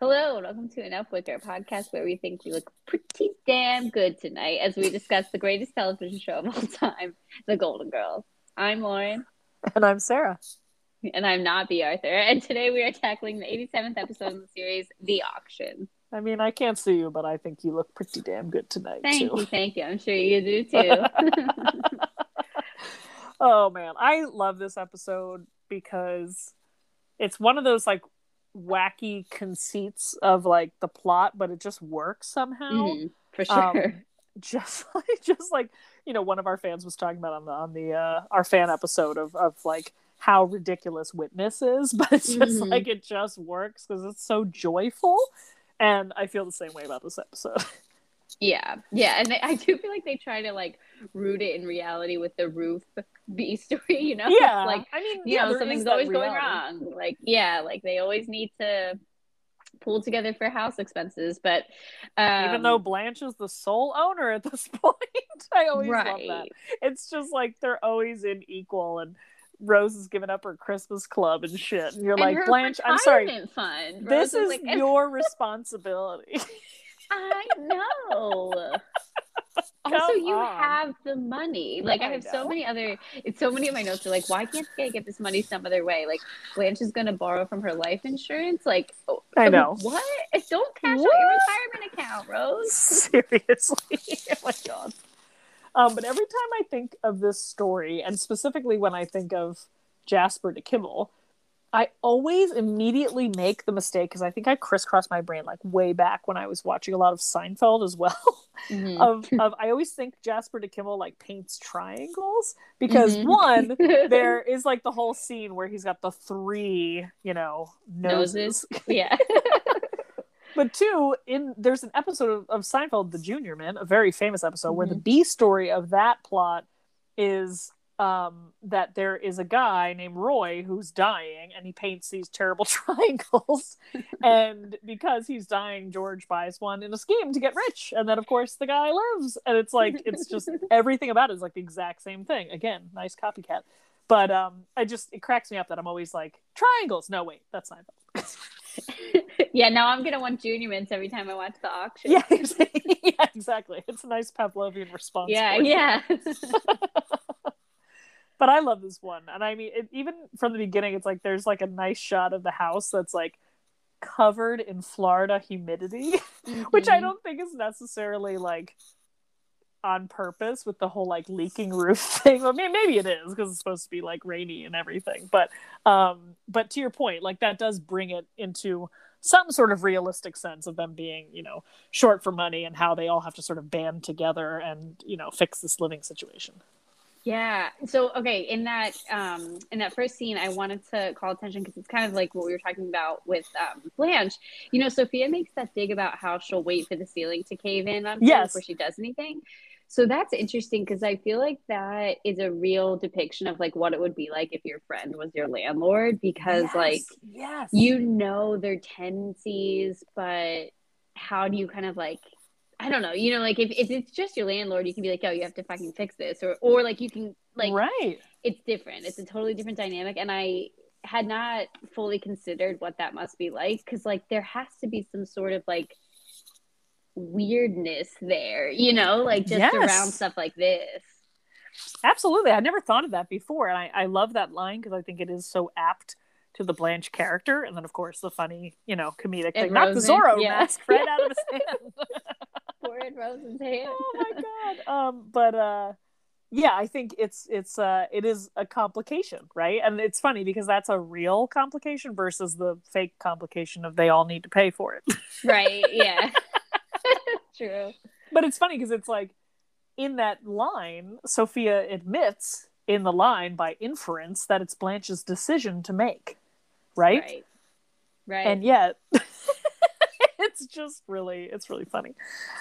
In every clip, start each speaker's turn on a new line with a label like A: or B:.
A: Hello, and welcome to Enough Wicker, a podcast where we think we look pretty damn good tonight as we discuss the greatest television show of all time, The Golden Girls. I'm Lauren.
B: And I'm Sarah.
A: And I'm not Bea Arthur. And today we are tackling the 87th episode of the series, The Auction.
B: I mean, I can't see you, but I think you look pretty damn good tonight.
A: Thank
B: too.
A: you, thank you. I'm sure you do too.
B: oh man, I love this episode because it's one of those like wacky conceits of like the plot, but it just works somehow.
A: Mm-hmm, for sure.
B: Um, just like just like you know, one of our fans was talking about on the on the uh, our fan episode of of like how ridiculous witness is, but it's just
A: Mhm.
B: like it just works because it's so joyful. And I feel the same way about this episode.
A: Yeah, yeah, and they, I do feel like they try to like root it in reality with the roof B story. You know,
B: yeah,
A: like
B: I mean,
A: you
B: yeah,
A: know something's
B: is
A: always going wrong. Like yeah, like they always need to pull together for house expenses. But um,
B: Even though Blanche is the sole owner at this point, I always love that. It's just like they're always in equal, and Rose is giving up her Christmas club and shit, and you're
A: And
B: like, Blanche, I'm sorry,
A: Fund.
B: this
A: Rose
B: is
A: like,
B: your responsibility.
A: I know. Also, you
B: on.
A: have the money. Like I
B: I
A: have so many other. It's so many of my notes are like, why can't they get this money some other way? Like Blanche is going to borrow from her life insurance. Like oh,
B: I know.
A: what? Don't cash out your retirement account, Rose.
B: Seriously, oh my god. Um, but every time I think of this story, and specifically when I think of Jasper de Kimmel, I always immediately make the mistake because I think I crisscrossed my brain like way back when I was watching a lot of Seinfeld as well.
A: Mhm.
B: of, of I always think Jasper de Kimmel like paints triangles because
A: Mhm.
B: one there is like the whole scene where he's got the three you know noses,
A: Noses. yeah.
B: but two in there's an episode of, of Seinfeld the Junior Mint a very famous episode where the
A: Mm-hmm.
B: B story of that plot is um that there is a guy named Roy who's dying and he paints these terrible triangles and because he's dying George buys one in a scheme to get rich and then of course the guy lives and it's like it's just everything about it is like the exact same thing again nice copycat but um I just it cracks me up that I'm always like triangles no wait that's not
A: yeah. Now I'm gonna want Junior Mints every time I watch the auction.
B: yeah yeah exactly it's a nice Pavlovian response
A: Yeah. Yeah.
B: But I love this one and I mean it, even from the beginning it's like there's like a nice shot of the house that's like covered in Florida humidity which I
A: Mhm.
B: don't think is necessarily like on purpose with the whole like leaking roof thing. I mean, maybe it is because it's supposed to be like rainy and everything. But um, but to your point, like that does bring it into some sort of realistic sense of them being, you know, short for money and how they all have to sort of band together and you know fix this living situation.
A: Yeah. So okay, in that um in that first scene, I wanted to call attention because it's kind of like what we were talking about with um Blanche. You know, Sophia makes that dig about how she'll wait for the ceiling to cave in on
B: Yes.
A: before she does anything. So that's interesting because I feel like that is a real depiction of like what it would be like if your friend was your landlord because
B: Yes,
A: like
B: yes,
A: you know their tendencies, but how do you kind of like I don't know, you know, like if, if it's just your landlord, you can be like, oh, you have to fucking fix this, or or like you can like
B: right.
A: it's different. It's a totally different dynamic, and I had not fully considered what that must be like because like there has to be some sort of like weirdness there, you know, like just
B: Yes.
A: around stuff like this.
B: Absolutely. I never thought of that before. And I, I love that line because I think it is so apt to the Blanche character. And then, of course, the funny, you know, comedic
A: And
B: thing. Not the Zorro
A: yeah.
B: mask right out of his hand.
A: Pour in Rosen's hand.
B: oh my God. Um, but uh, yeah, I think it's it's uh it is a complication, right? And it's funny because that's a real complication versus the fake complication of they all need to pay for it.
A: right? Yeah. True.
B: but it's funny because it's like in that line, Sophia admits in the line by inference that it's Blanche's decision to make, right?
A: Right. Right.
B: And yet, it's just really, it's really funny.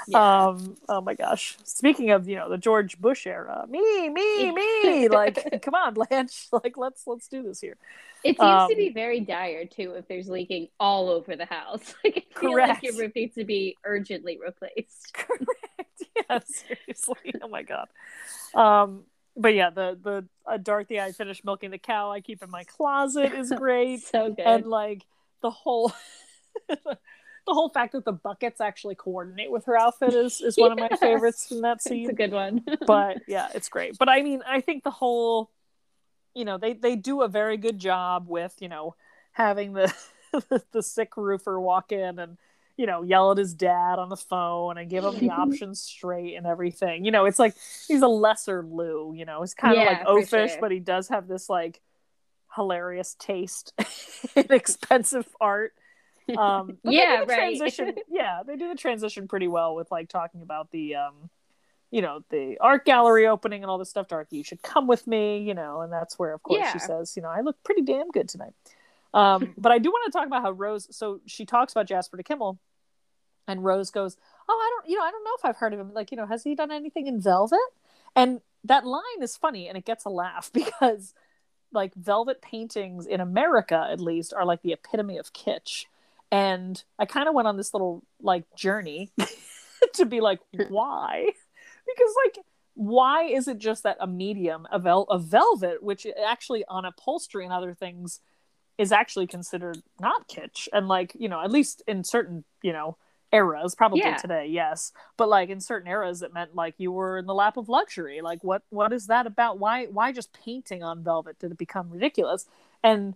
A: Yeah.
B: Um, oh my gosh! Speaking of, you know, the George Bush era, me, me, me, like, come on, Blanche, like, let's let's do this here.
A: It seems
B: Um,
A: to be very dire too if there's leaking all over the house. Like I feel
B: Correct.
A: like your roof needs to be urgently replaced.
B: Correct. Yeah, seriously. Oh my god. Um, but yeah, the the uh, Dorothy, I finished milking the cow. I keep in my closet is great,
A: So good.
B: and like the whole the whole fact that the buckets actually coordinate with her outfit is is one of my favorites in that scene.
A: It's a good one.
B: but yeah, it's great. But I mean, I think the whole, you know, they they do a very good job with you know having the the sick roofer walk in and you know yell at his dad on the phone and give him the options straight and everything. You know, it's like he's a lesser Lou. You know, he's kind of
A: Yeah,
B: like oafish,
A: sure.
B: but he does have this like hilarious taste in expensive art. Um,
A: Yeah, right.
B: Transition, yeah, they do the transition pretty well with like talking about the, um, you know, the art gallery opening and all this stuff. Dorothy, you should come with me, you know, and that's where, of course, she says, you know, I look pretty damn good tonight. Um, but I do want to talk about how Rose. So she talks about Jasper de Kimmel, and Rose goes, "Oh, I don't, you know, I don't know if I've heard of him. Like, you know, has he done anything in Velvet?" And that line is funny, and it gets a laugh because, like, Velvet paintings in America, at least, are like the epitome of kitsch. And I kind of went on this little like journey to be like, why? Because like, why is it just that a medium of vel- of velvet, which actually on upholstery and other things is actually considered not kitsch, and like you know, at least in certain you know eras, probably
A: Yeah.
B: today, yes, but like in certain eras, it meant like you were in the lap of luxury. Like, what what is that about? Why why just painting on velvet did it become ridiculous? And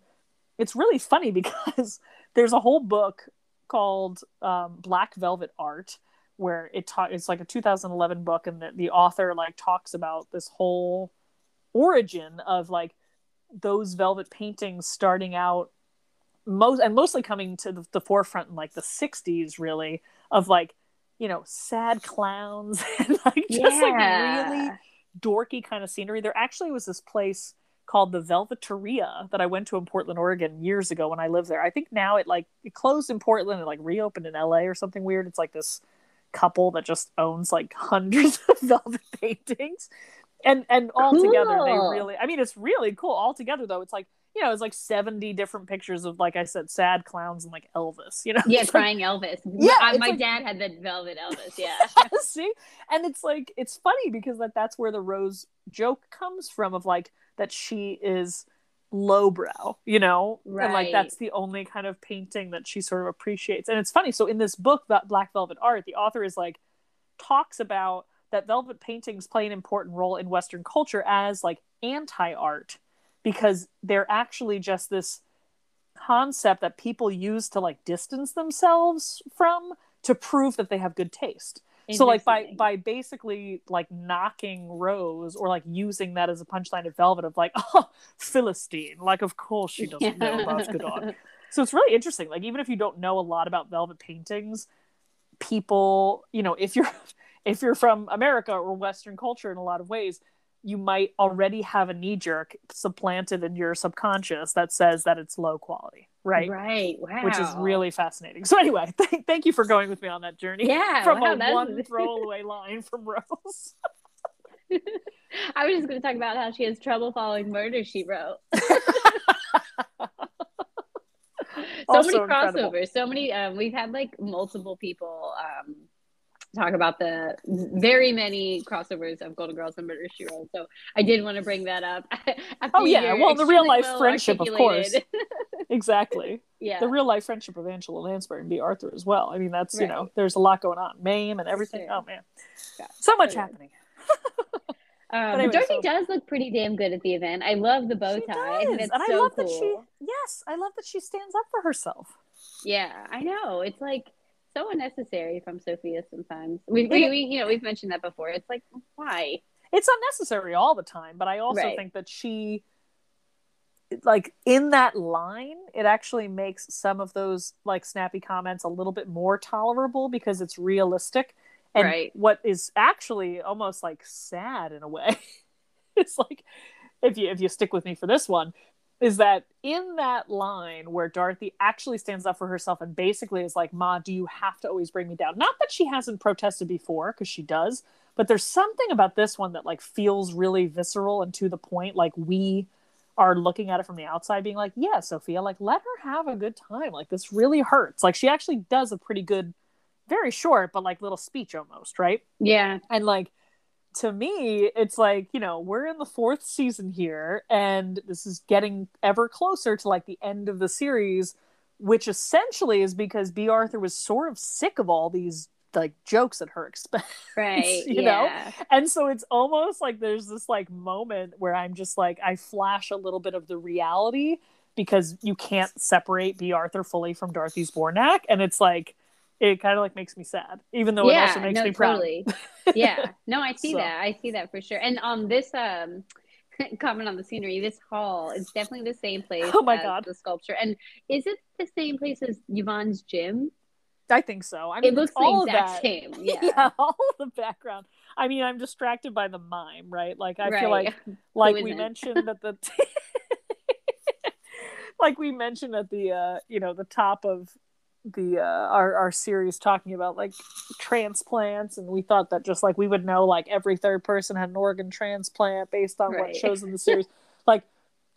B: it's really funny because there's a whole book called um, Black Velvet Art where it ta- it's like a 2011 book and the, the author like talks about this whole origin of like those velvet paintings starting out most and mostly coming to the, the forefront in like the 60s really of like you know sad clowns and like just like really dorky kind of scenery. There actually was this place called the Velveteria that I went to in Portland, Oregon years ago when I lived there. I think now it like it closed in Portland and like reopened in LA or something weird. It's like this couple that just owns like hundreds of velvet paintings. And and all together they really I mean it's really cool. All together though, it's like you know, it's like 70 different pictures of like I said, sad clowns and like Elvis, you know?
A: Yeah,
B: It's like-
A: crying Elvis.
B: Yeah,
A: uh,
B: I-
A: my
B: like-
A: dad had the velvet Elvis. Yeah.
B: see and it's like it's funny because like that's where the rose joke comes from of like that she is lowbrow you know? And like that's the only kind of painting that she sort of appreciates. And it's funny so in this book that black velvet art the author is like talks about that velvet paintings play an important role in western culture as like anti-art because they're actually just this concept that people use to like distance themselves from to prove that they have good taste so like by by basically like knocking rose or like using that as a punchline of velvet of like oh philistine. Like of course she doesn't know about godard. So it's really interesting. Like even if you don't know a lot about velvet paintings people you know if you're if you're from america or western culture in a lot of ways you might already have a knee jerk supplanted in your subconscious that says that it's low quality right
A: Right. Wow.
B: which is really fascinating so anyway th- thank you for going with me on that journey
A: yeah.
B: from
A: wow,
B: a one throwaway line from Rose.
A: I was just going to talk about how she has trouble following Murder She Wrote. so
B: Also
A: many
B: incredible.
A: crossovers. So many. Um, we've had like multiple people talk about the very many crossovers of Golden Girls and Murder She Wrote. So I did want to bring that up.
B: Oh, yeah. Well, the real life
A: well
B: friendship, of course. exactly.
A: yeah.
B: The real life friendship of Angela Lansbury and Bea Arthur as well. I mean, that's, you know, there's a lot going on. Mame and everything.
A: sure.
B: Oh, man.
A: Yeah.
B: So much
A: So
B: happening.
A: Um,
B: anyway,
A: Dorothy
B: so-
A: does look pretty damn good at the event. I love the bow tie. I think
B: does.
A: it's
B: And I
A: so
B: love
A: cool.
B: that she, yes, I love that she stands up for herself.
A: Yeah, I know. It's like so unnecessary from Sophia sometimes. We, we, we you know, we've mentioned that before. It's like, why?
B: It's unnecessary all the time, but I also
A: Right.
B: think that she, like, in that line, it actually makes some of those, like, snappy comments a little bit more tolerable because it's realistic. And
A: Right.
B: what is actually almost like sad in a way, it's like, if you if you stick with me for this one, is that in that line where Dorothy actually stands up for herself and basically is like, Ma, do you have to always bring me down? Not that she hasn't protested before, because she does, but there's something about this one that like feels really visceral and to the point. Like we are looking at it from the outside, being like, Yeah, Sophia, like let her have a good time. Like this really hurts. Like she actually does a pretty good, very short, but like little speech almost, right?
A: Yeah,
B: And like to me, it's like, you know, we're in the fourth season here, and this is getting ever closer to like the end of the series which essentially is because Bea Arthur was sort of sick of all these like jokes at her expense.
A: Right.
B: you
A: yeah.
B: know? And so it's almost like there's this like moment where I'm just like I flash a little bit of the reality because you can't separate Bea Arthur fully from Dorothy Zbornak. And it's like it kind of like makes me sad, even though
A: yeah,
B: it also makes
A: no,
B: me proud.
A: totally. yeah. No, I see
B: So.
A: that. I see that for sure. And on this um comment on the scenery, this hall is definitely the same place
B: Oh my
A: as
B: God.
A: the sculpture. And is it the same place as Yvonne's gym?
B: I think so. I mean,
A: it looks
B: all
A: exact
B: that.
A: same. Yeah.
B: all the background. I mean, I'm distracted by the mime, right? Like I feel like like we mentioned that the like we mentioned at the uh you know the top of the uh our, our series talking about like transplants and we thought that just like we would know like every third person had an organ transplant based on what shows in the series. Like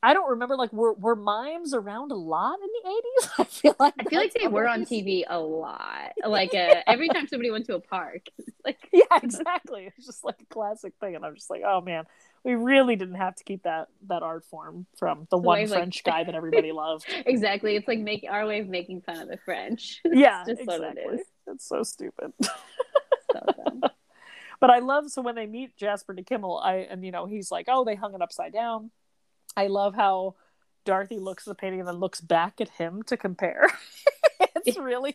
B: i don't remember like were, were mimes around a lot in the 80s i feel like
A: I feel like they were on TV a lot. Like uh, every time somebody went to a park, like
B: yeah exactly. It's just like a classic thing and i'm just like oh man we really didn't have to keep that that art form from the
A: So
B: one
A: I've, like-
B: french guy that everybody loved.
A: Exactly. It's like make our way of making fun of the French. It's
B: yeah
A: it
B: exactly.
A: is.
B: it's so stupid.
A: So
B: but i love so when they meet jasper de kimmel i and you know he's like oh they hung it upside down. I love how dorothy looks at the painting and then looks back at him to compare. It's really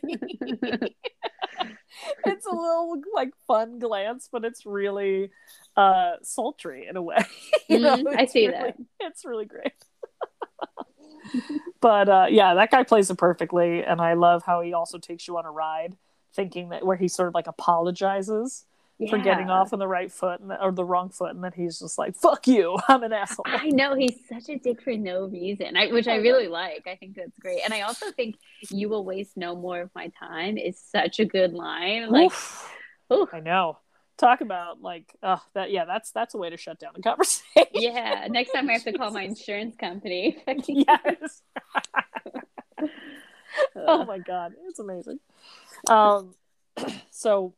B: it's a little like fun glance but it's really uh sultry in a way You know,
A: Mhm, I see
B: really-
A: that.
B: it's really great but uh yeah that guy plays it perfectly and i love how he also takes you on a ride thinking that where he sort of like apologizes for getting off on the right foot and, or the wrong foot and then he's just like fuck you i'm an asshole
A: I know he's such a dick for no reason, I, which I really like. I think that's great, and I also think "You will waste no more of my time" is such a good line. Like,
B: Oof.
A: oof.
B: i know talk about like uh that yeah that's that's a way to shut down a conversation
A: yeah. Next time I have to call my insurance company.
B: yes oh my god it's amazing um so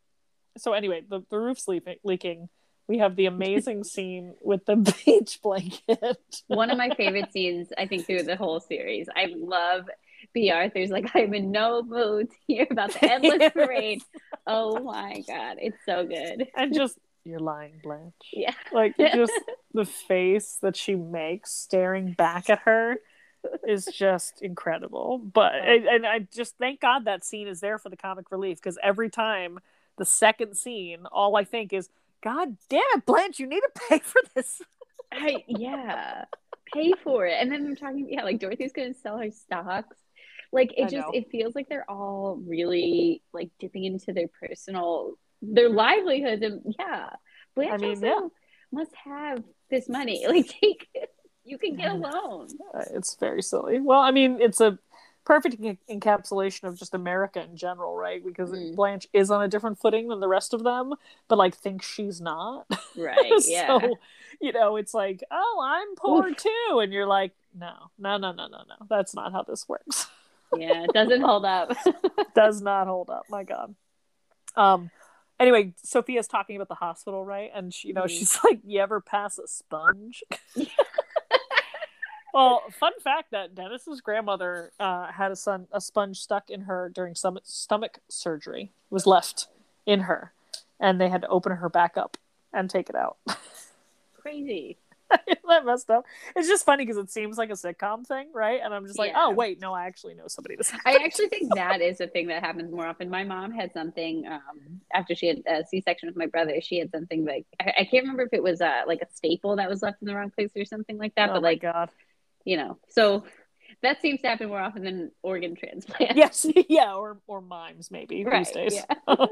B: so anyway the, the roof's leaking leaking we have the amazing scene with the beach blanket
A: One of my favorite scenes, I think, through the whole series. I love Bea Arthur's like, I'm in no mood to hear about the endless parade. Oh my god, it's so good.
B: and just you're lying blanche
A: Yeah.
B: like just the face that she makes staring back at her is just incredible but oh. and, and i just thank god that scene is there for the comic relief because every time the second scene all i think is god damn it blanche you need to pay for this
A: I, yeah, pay for it. And then I'm talking, yeah, like Dorothy's going to sell her stocks. Like
B: I
A: it just,
B: know.
A: it feels like they're all really like dipping into their personal, their livelihoods. And yeah, Blanche
B: I mean,
A: also
B: yeah.
A: must have this money. Like take, you can get a loan.
B: Uh, it's very silly well i mean it's a perfect en- encapsulation of just america in general right because
A: Mm.
B: blanche is on a different footing than the rest of them but like thinks she's not
A: Right. Yeah.
B: so you know it's like oh i'm poor too and you're like no no no no no no that's not how this works
A: yeah. It doesn't hold up.
B: does not hold up my god um anyway sophia's talking about the hospital right and she, you know
A: Mhm.
B: she's like you ever pass a sponge well fun fact that dennis's grandmother uh, had a son a sponge stuck in her during some stomach surgery It was left in her and they had to open her back up and take it out
A: Crazy.
B: That messed up? It's just funny because it seems like a sitcom thing, right? And I'm just like,
A: Yeah.
B: oh wait, no, I actually know somebody that's.
A: I actually think that is a thing that happens more often. My mom had something um, after she had a C-section with my brother. She had something like I, I can't remember if it was uh, like a staple that was left in the wrong place or something like that.
B: oh
A: but
B: my
A: like
B: god.
A: You know, so that seems to happen more often than organ transplants.
B: Yes, yeah, or or mimes maybe
A: Right,
B: these days.
A: yeah.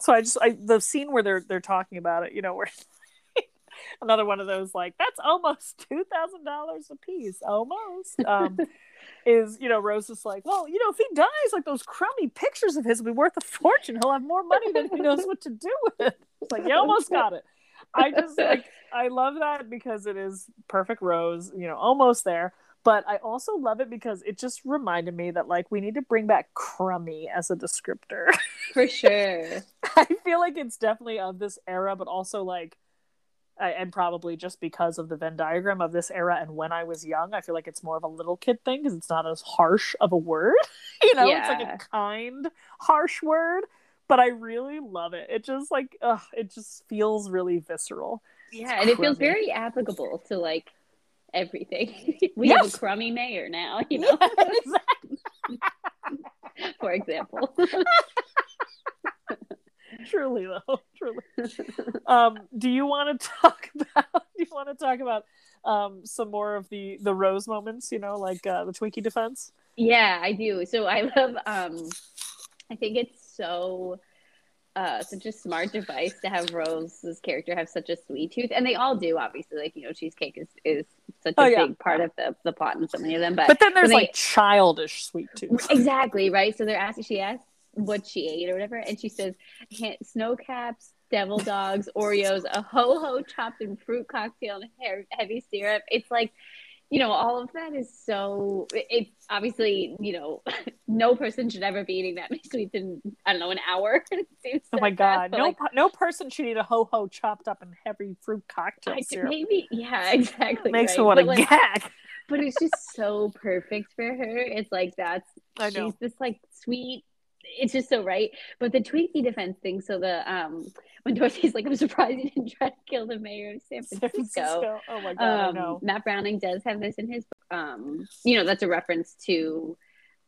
B: so I just I the scene where they're they're talking about it, you know, where another one of those like that's almost two thousand dollars a piece, almost. Um, is you know Rose is like, well, you know, if he dies, like those crummy pictures of his will be worth a fortune. He'll have more money than he knows what to do with. It's like you almost got it. I just like I love that because it is perfect Rose, you know, almost there. But I also love it because it just reminded me that like we need to bring back crummy as a descriptor.
A: For sure.
B: I feel like it's definitely of this era, but also like I, and probably just because of the Venn diagram of this era and when I was young, I feel like it's more of a little kid thing because it's not as harsh of a word. you know, it's like a kind, harsh word. But I really love it. It just like, ugh, it just feels really visceral.
A: Yeah, and it feels very applicable to like everything. we have a crummy mayor now, you know, for example.
B: truly though, truly. um, do you want to talk about? Do you want to talk about um, some more of the the rose moments? You know, like uh, the Twinkie defense.
A: Yeah, I do. So I love um I think it's so uh such a smart device to have Rose's character have such a sweet tooth. And they all do, obviously. Like, you know, cheesecake is, is such a
B: Oh, yeah.
A: big part of the, the plot in so many of them. But,
B: But then there's
A: they-
B: like childish sweet tooth.
A: exactly, right? So they're asking she asks what she ate or whatever, and she says "Ha- snow caps, devil dogs, Oreos, a ho ho chopped in fruit cocktail and hair, heavy syrup. It's like you know, all of that is so. It's obviously, you know, no person should ever be eating that many sweets in I don't know an hour.
B: Oh my god!
A: but,
B: No,
A: like,
B: no person should eat a ho ho chopped up in heavy fruit cocktail
A: I,
B: syrup.
A: maybe, yeah, exactly.
B: Makes
A: right.
B: me want to
A: like,
B: gag.
A: but it's just so perfect for her. It's like that's she's this like sweet. It's just so right. But the Twinkie defense thing. So the um when Dorothy's like, I'm surprised you didn't try to kill the mayor of San
B: San
A: Francisco.
B: Francisco. Oh my god!
A: Um,
B: know.
A: Matt Browning does have this in his. Um, you know, that's a reference to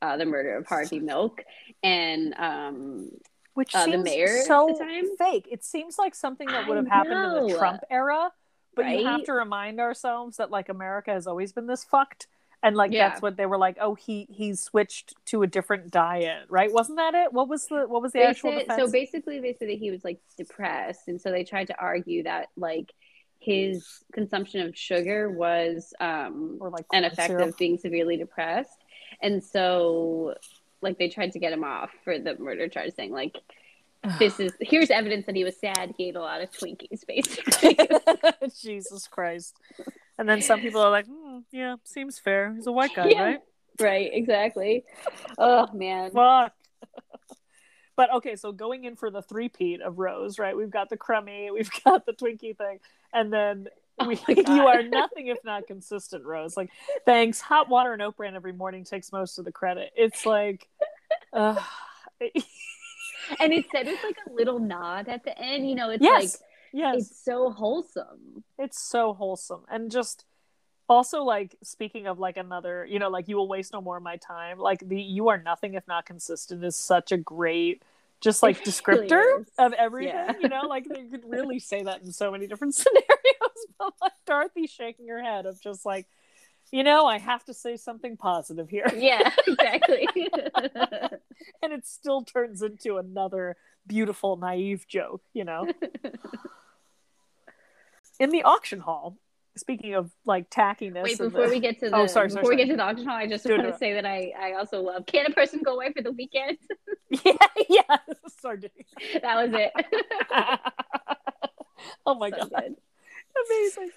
A: uh, the murder of Harvey Milk, and um,
B: Which
A: uh, the
B: seems
A: mayor
B: so fake. It seems like something that would have happened in the. Trump era. But you have to remind ourselves that like America has always been this fucked. And like
A: Yeah.
B: that's what they were like, oh he he switched to a different diet, right? Wasn't that it? What was the what was the
A: they
B: actual
A: said,
B: defense?
A: so basically they said that he was like depressed and so they tried to argue that like his consumption of sugar was um
B: or like
A: an effect
B: syrup.
A: of being severely depressed and so like they tried to get him off for the murder charge saying like this is here's evidence that he was sad he ate a lot of twinkies basically
B: Jesus Christ. And then some people are like, hmm, yeah, seems fair. He's a white guy,
A: Yeah.
B: right?
A: right exactly oh man
B: Fuck. but okay, so going in for the three-peat of Rose, right? We've got the crummy, we've got the Twinkie thing, and then
A: Oh
B: we,
A: God.
B: you are nothing if not consistent, Rose. Like, thanks. Hot water and oat bran every morning takes most of the credit. It's like, uh,
A: and it said with like a little nod at the end you know it's
B: yes,
A: like
B: yes,
A: it's so wholesome.
B: It's so wholesome. And just also like speaking of like another you know like you will waste no more of my time. Like the you are nothing if not consistent is such a great just like
A: really
B: descriptor
A: is.
B: of everything
A: Yeah.
B: you know? Like you could really say that in so many different scenarios but like dorothy shaking her head of just like you know i have to say something positive here.
A: Yeah exactly.
B: And it still turns into another beautiful naive joke you know in the auction hall speaking of like tackiness
A: Wait, before
B: the-
A: we get to the
B: Oh, sorry, sorry,
A: before we
B: sorry.
A: get to the auction hall, I just want to say that I I also love Can a person go away for the weekend?
B: yeah yeah sorry
A: that was it.
B: oh my
A: So
B: god
A: good.
B: amazing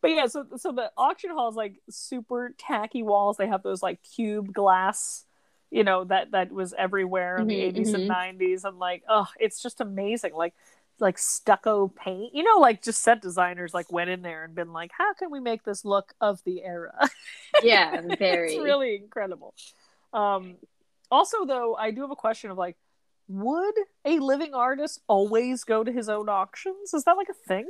B: but yeah so so the auction hall is like super tacky walls they have those like cube glass you know that that was everywhere in
A: Mhm,
B: the 80s and
A: mhm.
B: 90s and like oh it's just amazing like like stucco paint you know like just set designers like went in there and been like how can we make this look of the era
A: Yeah, very.
B: it's really incredible um also though i do have a question of like would a living artist always go to his own auctions is that like a thing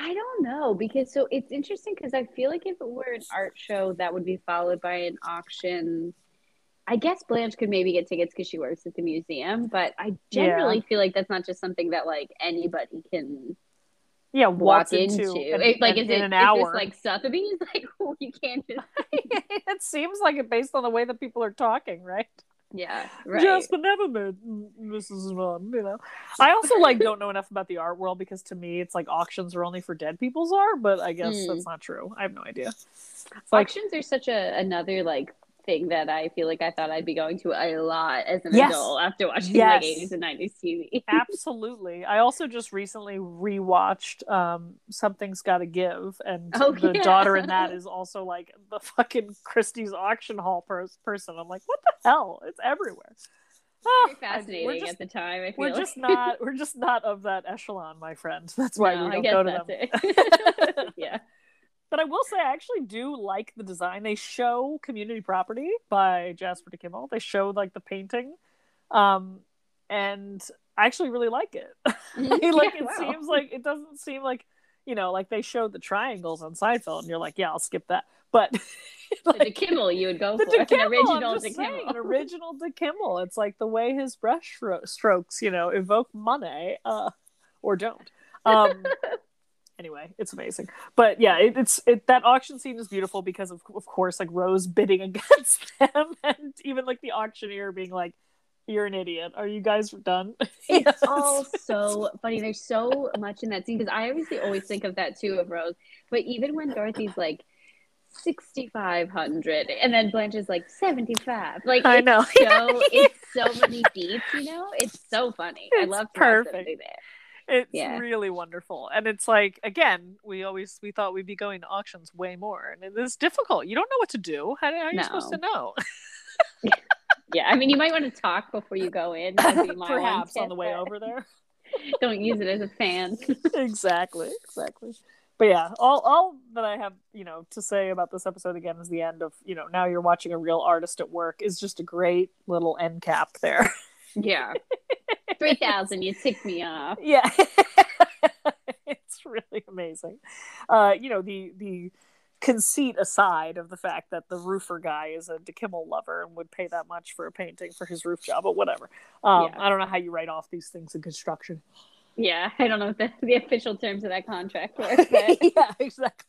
A: I don't know because so it's interesting because I feel like if it were an art show that would be followed by an auction. I guess Blanche could maybe get tickets because she works at the museum, but I generally feel like that's not just something that like anybody can
B: yeah
A: walk
B: walk
A: into.
B: into in,
A: It- like,
B: in,
A: is
B: in
A: it
B: an
A: is
B: hour
A: this like Sotheby's? Like, oh, you can't just.
B: it seems like it based on the way that people are talking right
A: Yeah, right.
B: just but never mrs Vaughn, you know i also like don't know enough about the art world because to me it's like auctions are only for dead people's art but i guess
A: Mm.
B: that's not true i have no idea it's like
A: Auctions are such a another like thing that I feel like I thought I'd be going to a lot as an
B: Yes.
A: adult after watching
B: Yes.
A: like 80s and 90s TV.
B: Absolutely. I also just recently rewatched um Something's Gotta Give and
A: Oh,
B: the
A: yeah.
B: daughter in that is also like the fucking Christie's auction hall pers- person. I'm like, what the hell? It's everywhere.
A: Very fascinating
B: just-
A: at the time. I feel
B: We're
A: like.
B: just not we're just not of that echelon, my friend. That's why
A: No,
B: we don't go to them.
A: yeah.
B: But I will say I actually do like the design. They show community property by Jasper DeKimmel. They show like the painting. Um and I actually really like it.
A: Mhm.
B: like
A: Yeah,
B: it
A: wow.
B: seems like it doesn't seem like you know, like they showed the triangles on Seinfeld and you're like, yeah, I'll skip that. But
A: the DeKimmel you would go
B: the
A: for an
B: DeKimmel,
A: original
B: I'm just saying,
A: DeKimmel.
B: an original DeKimmel. It's like the way his brush strokes, you know, evoke money, uh, or don't. Um, anyway, it's amazing. But yeah, it, it's it that auction scene is beautiful because of of course, like Rose bidding against them, and even like the auctioneer being like, "You're an idiot. Are you guys done?"
A: It's
B: Yes.
A: all so funny. There's so much in that scene because I obviously always think of that too of Rose. But even when Dorothy's like 6,500 and then Blanche is like 75, like
B: I know.
A: so it's so many beats, you know. It's so funny. I love
B: perfect.
A: Them do that.
B: It's
A: Yeah.
B: really wonderful. And it's like again, we always we thought we'd be going to auctions way more. And it is difficult. You don't know what to do. How, how are you supposed to know?
A: Yeah, I mean, you might want to talk before you go in. That'd be my one
B: Perhaps on the way over there.
A: Don't use it as a fan.
B: exactly. Exactly. But yeah, all all that I have, you know, to say about this episode again is the end of, you know, now you're watching a real artist at work is just a great little end cap there.
A: Yeah. 3,000, you tick me off.
B: yeah. it's really amazing. Uh, you know, the the conceit aside of the fact that the roofer guy is a DeKimmel lover and would pay that much for a painting for his roof job, but whatever. Um,
A: Yeah.
B: I don't know how you write off these things in construction.
A: Yeah, I don't know what the, the official terms of that contract were, but
B: yeah, exactly.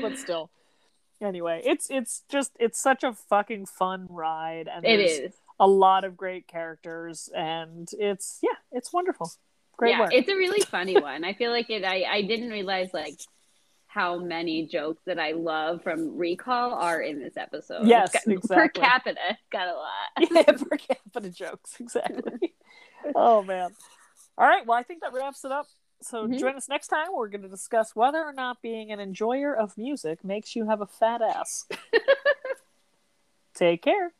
B: but still. Anyway, it's it's just it's such a fucking fun ride and
A: it is.
B: A lot of great characters and it's yeah, it's wonderful. Great
A: yeah,
B: work.
A: it's a really funny one. I feel like it. I I didn't realize like how many jokes that I love from Recall are in this episode.
B: Yes,
A: got-
B: exactly.
A: Per capita, got a lot.
B: yeah, per capita jokes, exactly. oh man. All right, well I think that wraps it up. So
A: Mhm.
B: join us next time. We're going to discuss whether or not being an enjoyer of music makes you have a fat ass. Take care.